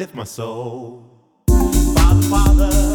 lift my soul. Father, Father,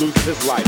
loses his life.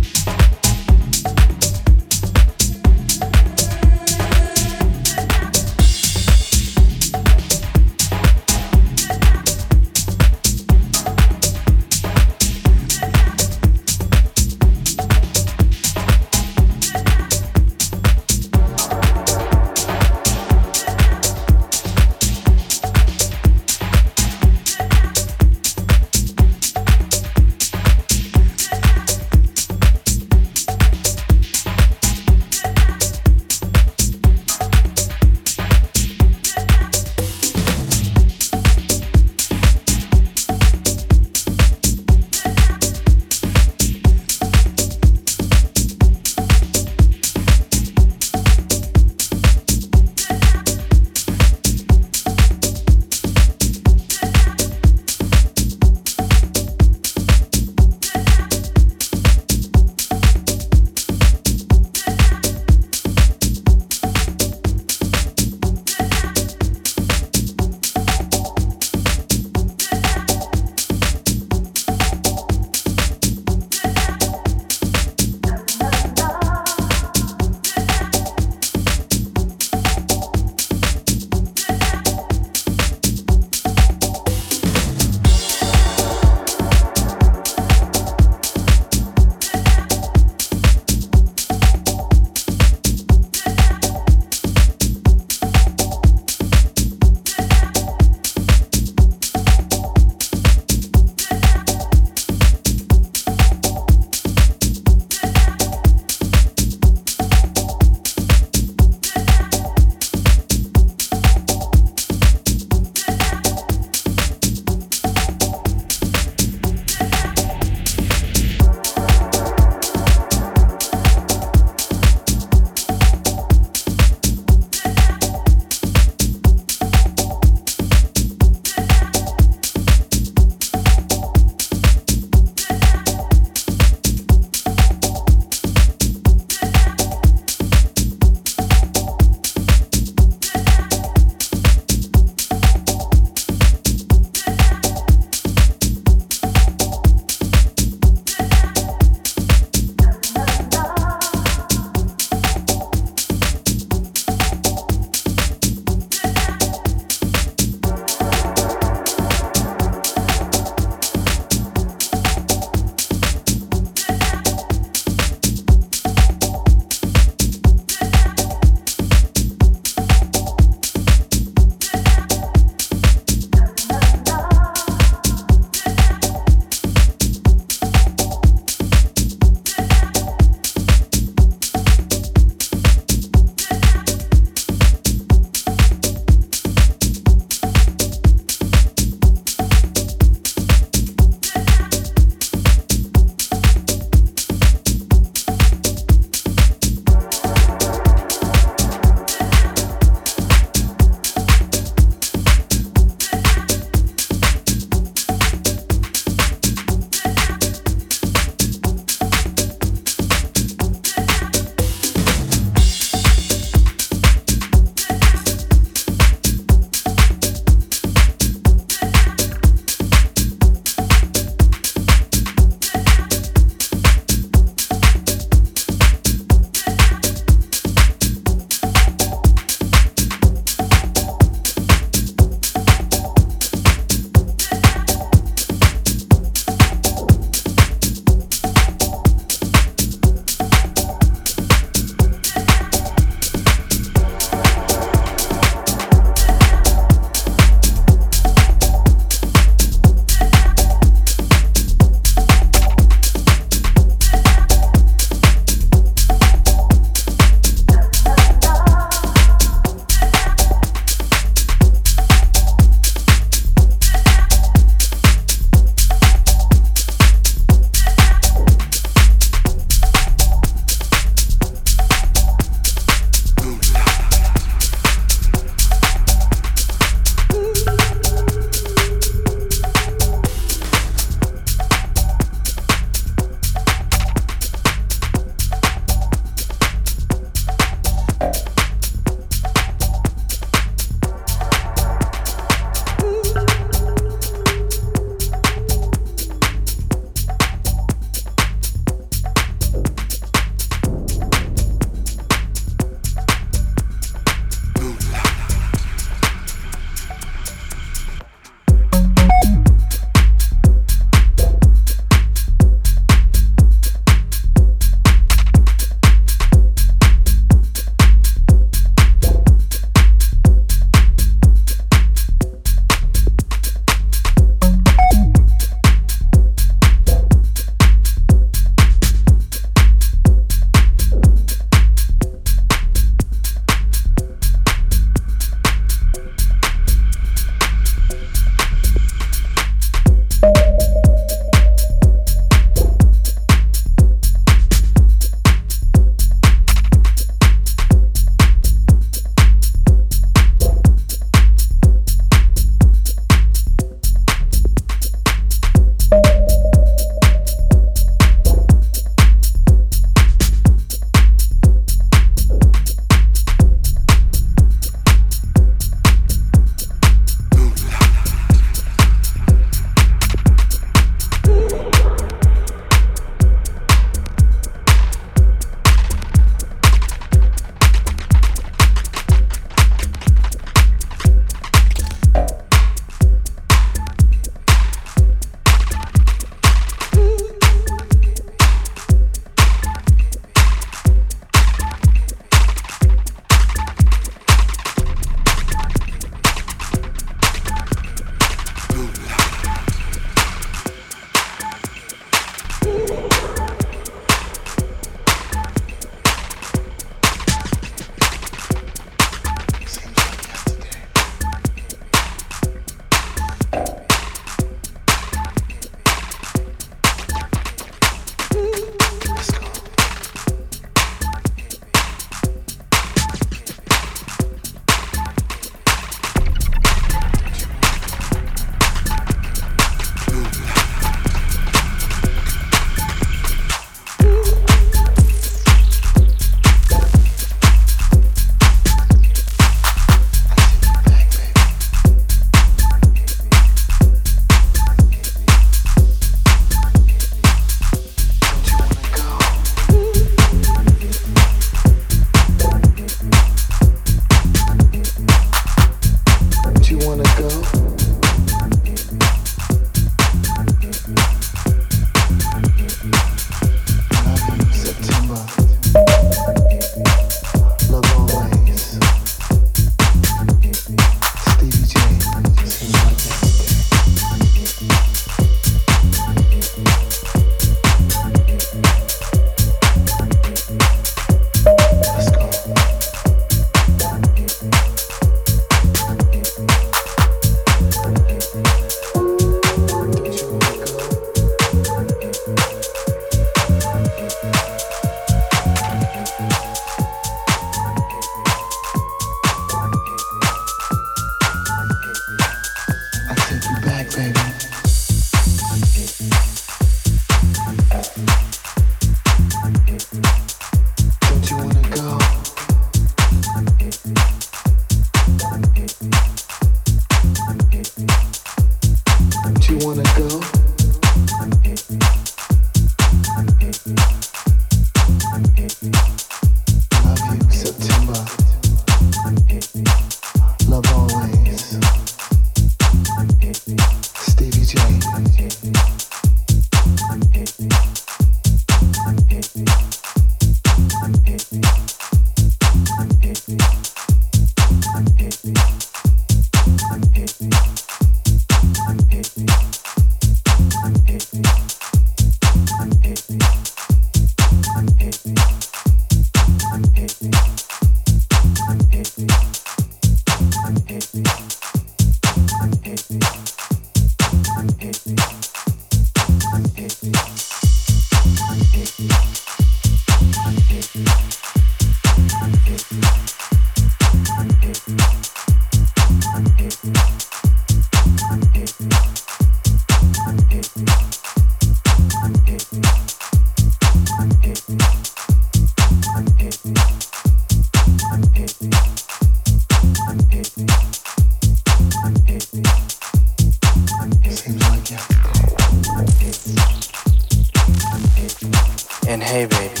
And hey, baby,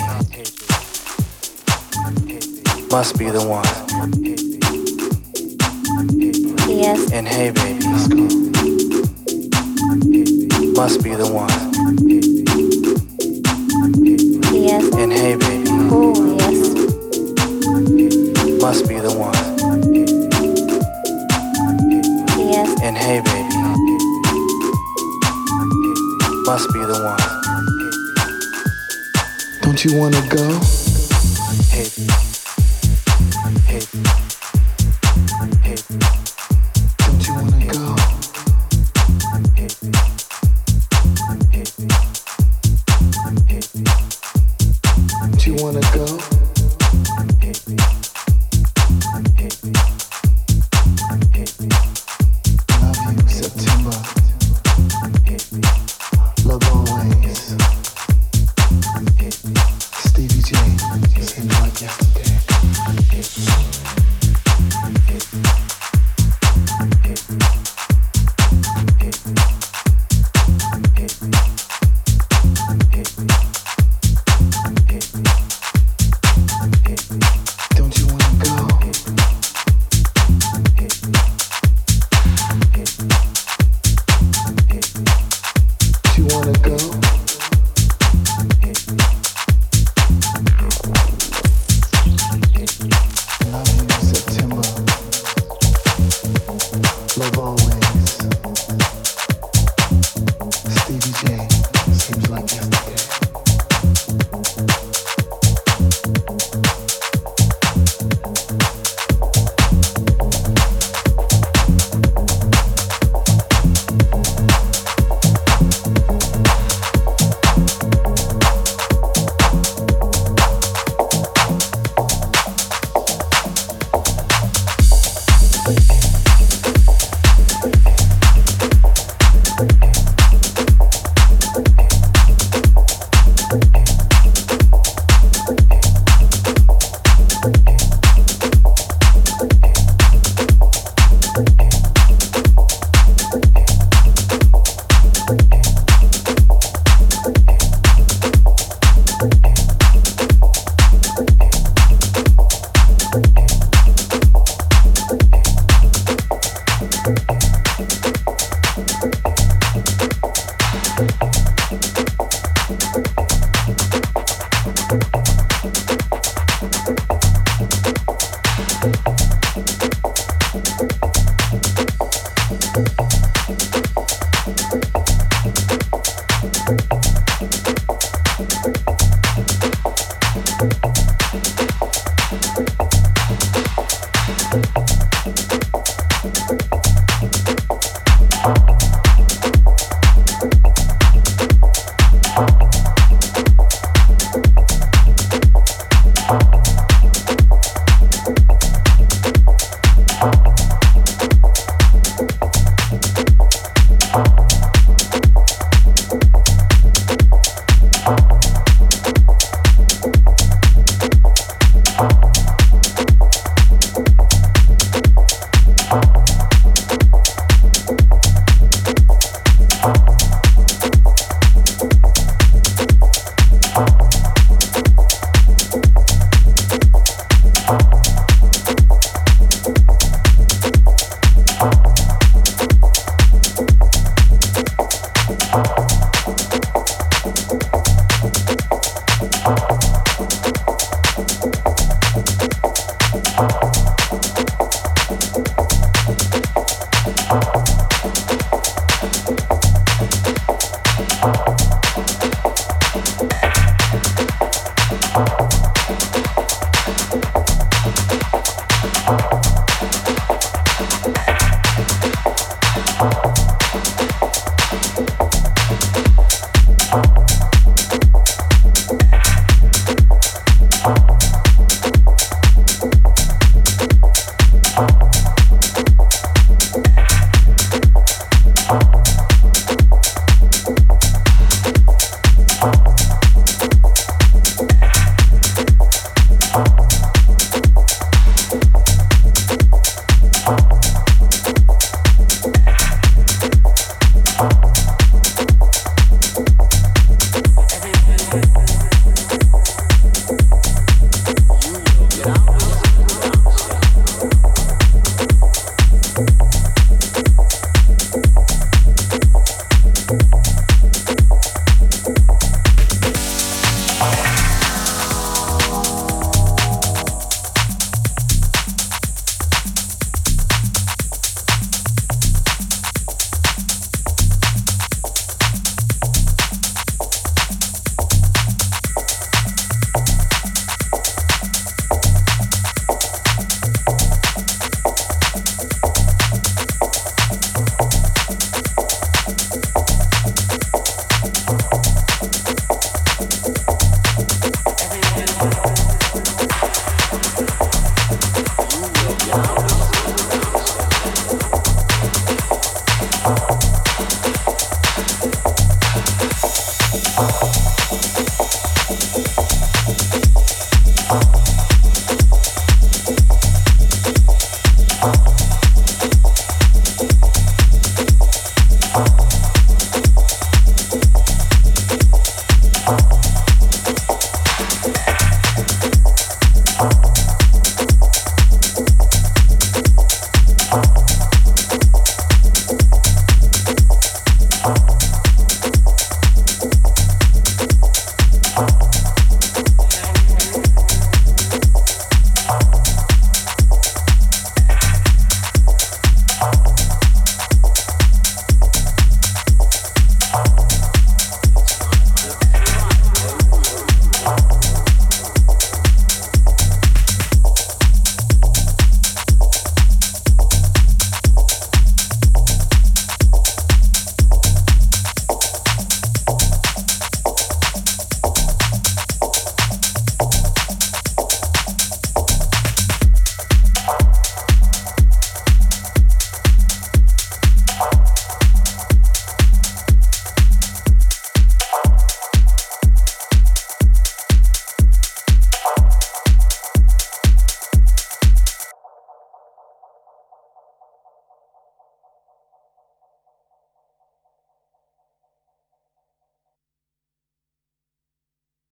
must be the one. Yes. And hey, baby, must be the one. Yes. And hey, baby, oh yes, must be the one. Yes. And hey, baby, must be don't you wanna go?